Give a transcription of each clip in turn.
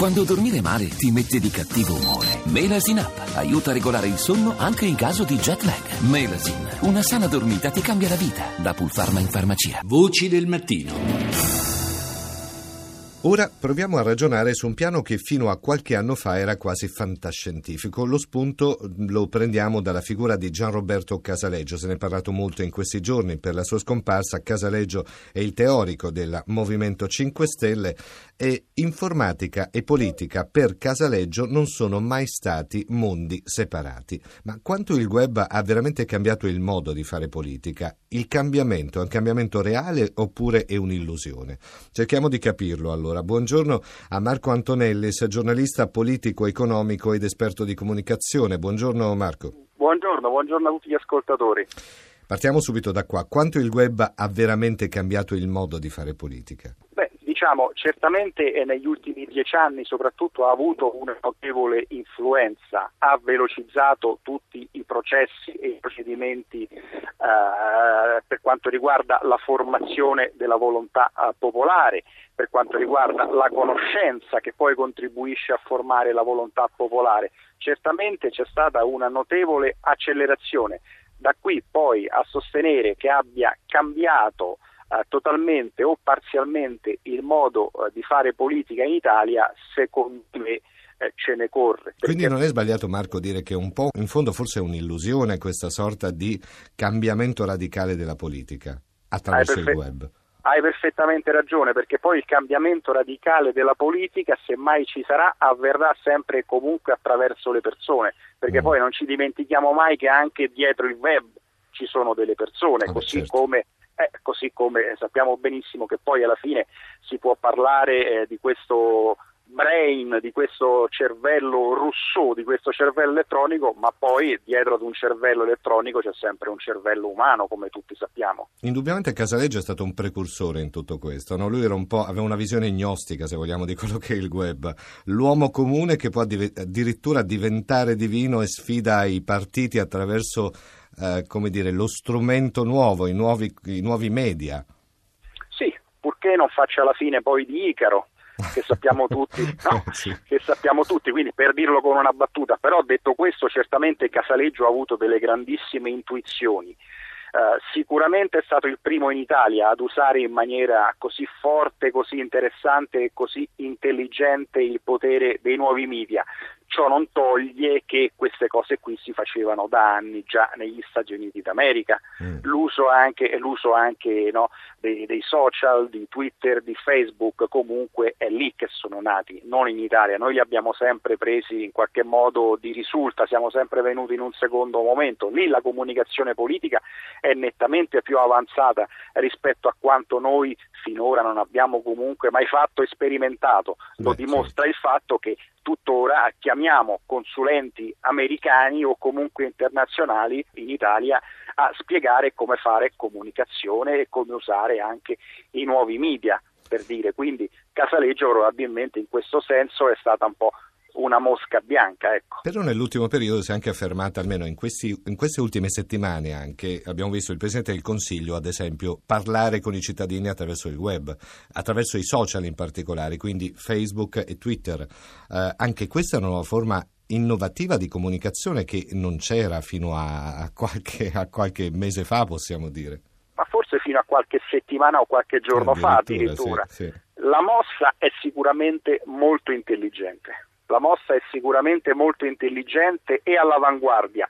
Quando dormire male ti mette di cattivo umore. Melasin Up aiuta a regolare il sonno anche in caso di jet lag. Melasin, una sana dormita ti cambia la vita. Da Pulpharma in farmacia. Voci del mattino. Ora proviamo a ragionare su un piano che fino a qualche anno fa era quasi fantascientifico. Lo spunto lo prendiamo dalla figura di Gian Roberto Casaleggio. Se ne è parlato molto in questi giorni per la sua scomparsa. Casaleggio è il teorico del Movimento 5 Stelle e informatica e politica per Casaleggio non sono mai stati mondi separati. Ma quanto il web ha veramente cambiato il modo di fare politica? Il cambiamento è un cambiamento reale oppure è un'illusione? Cerchiamo di capirlo allora. Buongiorno a Marco Antonellis, giornalista politico, economico ed esperto di comunicazione. Buongiorno Marco. Buongiorno, buongiorno a tutti gli ascoltatori. Partiamo subito da qua. Quanto il web ha veramente cambiato il modo di fare politica? Diciamo, certamente negli ultimi dieci anni soprattutto ha avuto una notevole influenza, ha velocizzato tutti i processi e i procedimenti eh, per quanto riguarda la formazione della volontà eh, popolare, per quanto riguarda la conoscenza che poi contribuisce a formare la volontà popolare. Certamente c'è stata una notevole accelerazione da qui poi a sostenere che abbia cambiato eh, totalmente o parzialmente il modo eh, di fare politica in Italia, secondo me eh, ce ne corre. Quindi non è sbagliato Marco dire che un po' in fondo forse è un'illusione questa sorta di cambiamento radicale della politica attraverso il web. Hai perfettamente ragione, perché poi il cambiamento radicale della politica, se mai ci sarà, avverrà sempre e comunque attraverso le persone, perché mm. poi non ci dimentichiamo mai che anche dietro il web ci sono delle persone, ah, così certo. come eh, così come sappiamo benissimo che poi alla fine si può parlare eh, di questo brain, di questo cervello Rousseau, di questo cervello elettronico, ma poi dietro ad un cervello elettronico c'è sempre un cervello umano, come tutti sappiamo. Indubbiamente Casaleggio è stato un precursore in tutto questo, no? lui un aveva una visione gnostica, se vogliamo, di quello che è il web, l'uomo comune che può addirittura diventare divino e sfida i partiti attraverso eh, come dire, lo strumento nuovo, i nuovi, i nuovi media. Sì, purché non faccia la fine poi di Icaro che sappiamo tutti, no? sì. che sappiamo tutti, quindi per dirlo con una battuta, però detto questo certamente Casaleggio ha avuto delle grandissime intuizioni. Uh, sicuramente è stato il primo in Italia ad usare in maniera così forte, così interessante e così intelligente il potere dei nuovi media. Ciò non toglie che queste cose qui si facevano da anni già negli Stati Uniti d'America. Mm. L'uso anche, l'uso anche no, dei, dei, social, di Twitter, di Facebook, comunque è lì che sono nati, non in Italia. Noi li abbiamo sempre presi in qualche modo di risulta, siamo sempre venuti in un secondo momento. Lì la comunicazione politica è nettamente più avanzata rispetto a quanto noi finora non abbiamo comunque mai fatto e sperimentato. Lo Beh, dimostra sì. il fatto che tuttora chiamiamo consulenti americani o comunque internazionali in Italia a spiegare come fare comunicazione e come usare anche i nuovi media per dire. Quindi Casaleggio probabilmente in questo senso è stata un po' una mosca bianca. Ecco. Però nell'ultimo periodo si è anche affermata, almeno in, questi, in, queste ultime settimane anche, abbiamo visto il Presidente del Consiglio, ad esempio, parlare con i cittadini attraverso il web, attraverso i social in particolare, quindi Facebook e Twitter. Eh, anche questa è una nuova forma innovativa di comunicazione che non c'era fino a, a, qualche, a qualche mese fa, possiamo dire ma forse fino a qualche settimana o qualche giorno addirittura, fa addirittura. Sì, sì. La mossa è sicuramente molto intelligente. La mossa è sicuramente molto intelligente e all'avanguardia.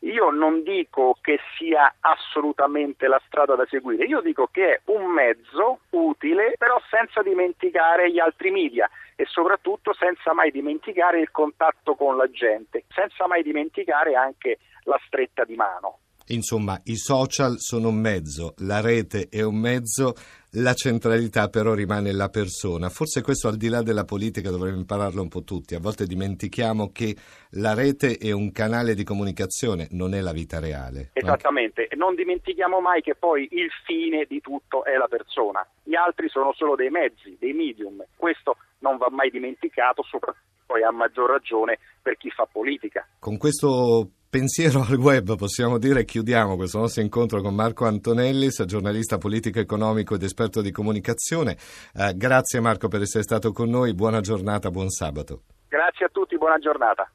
Io non dico che sia assolutamente la strada da seguire, io dico che è un mezzo utile, però senza dimenticare gli altri media e soprattutto senza mai dimenticare il contatto con la gente, senza mai dimenticare anche la stretta di mano. Insomma, i social sono un mezzo, la rete è un mezzo, la centralità però rimane la persona. Forse questo al di là della politica dovremmo impararlo un po' tutti. A volte dimentichiamo che la rete è un canale di comunicazione, non è la vita reale. Esattamente, e non dimentichiamo mai che poi il fine di tutto è la persona. Gli altri sono solo dei mezzi, dei medium. Questo non va mai dimenticato, soprattutto poi a maggior ragione per chi fa politica. Con questo pensiero al web, possiamo dire, chiudiamo questo nostro incontro con Marco Antonellis, giornalista politico, economico ed esperto di comunicazione. Eh, grazie Marco per essere stato con noi, buona giornata, buon sabato. Grazie a tutti, buona giornata.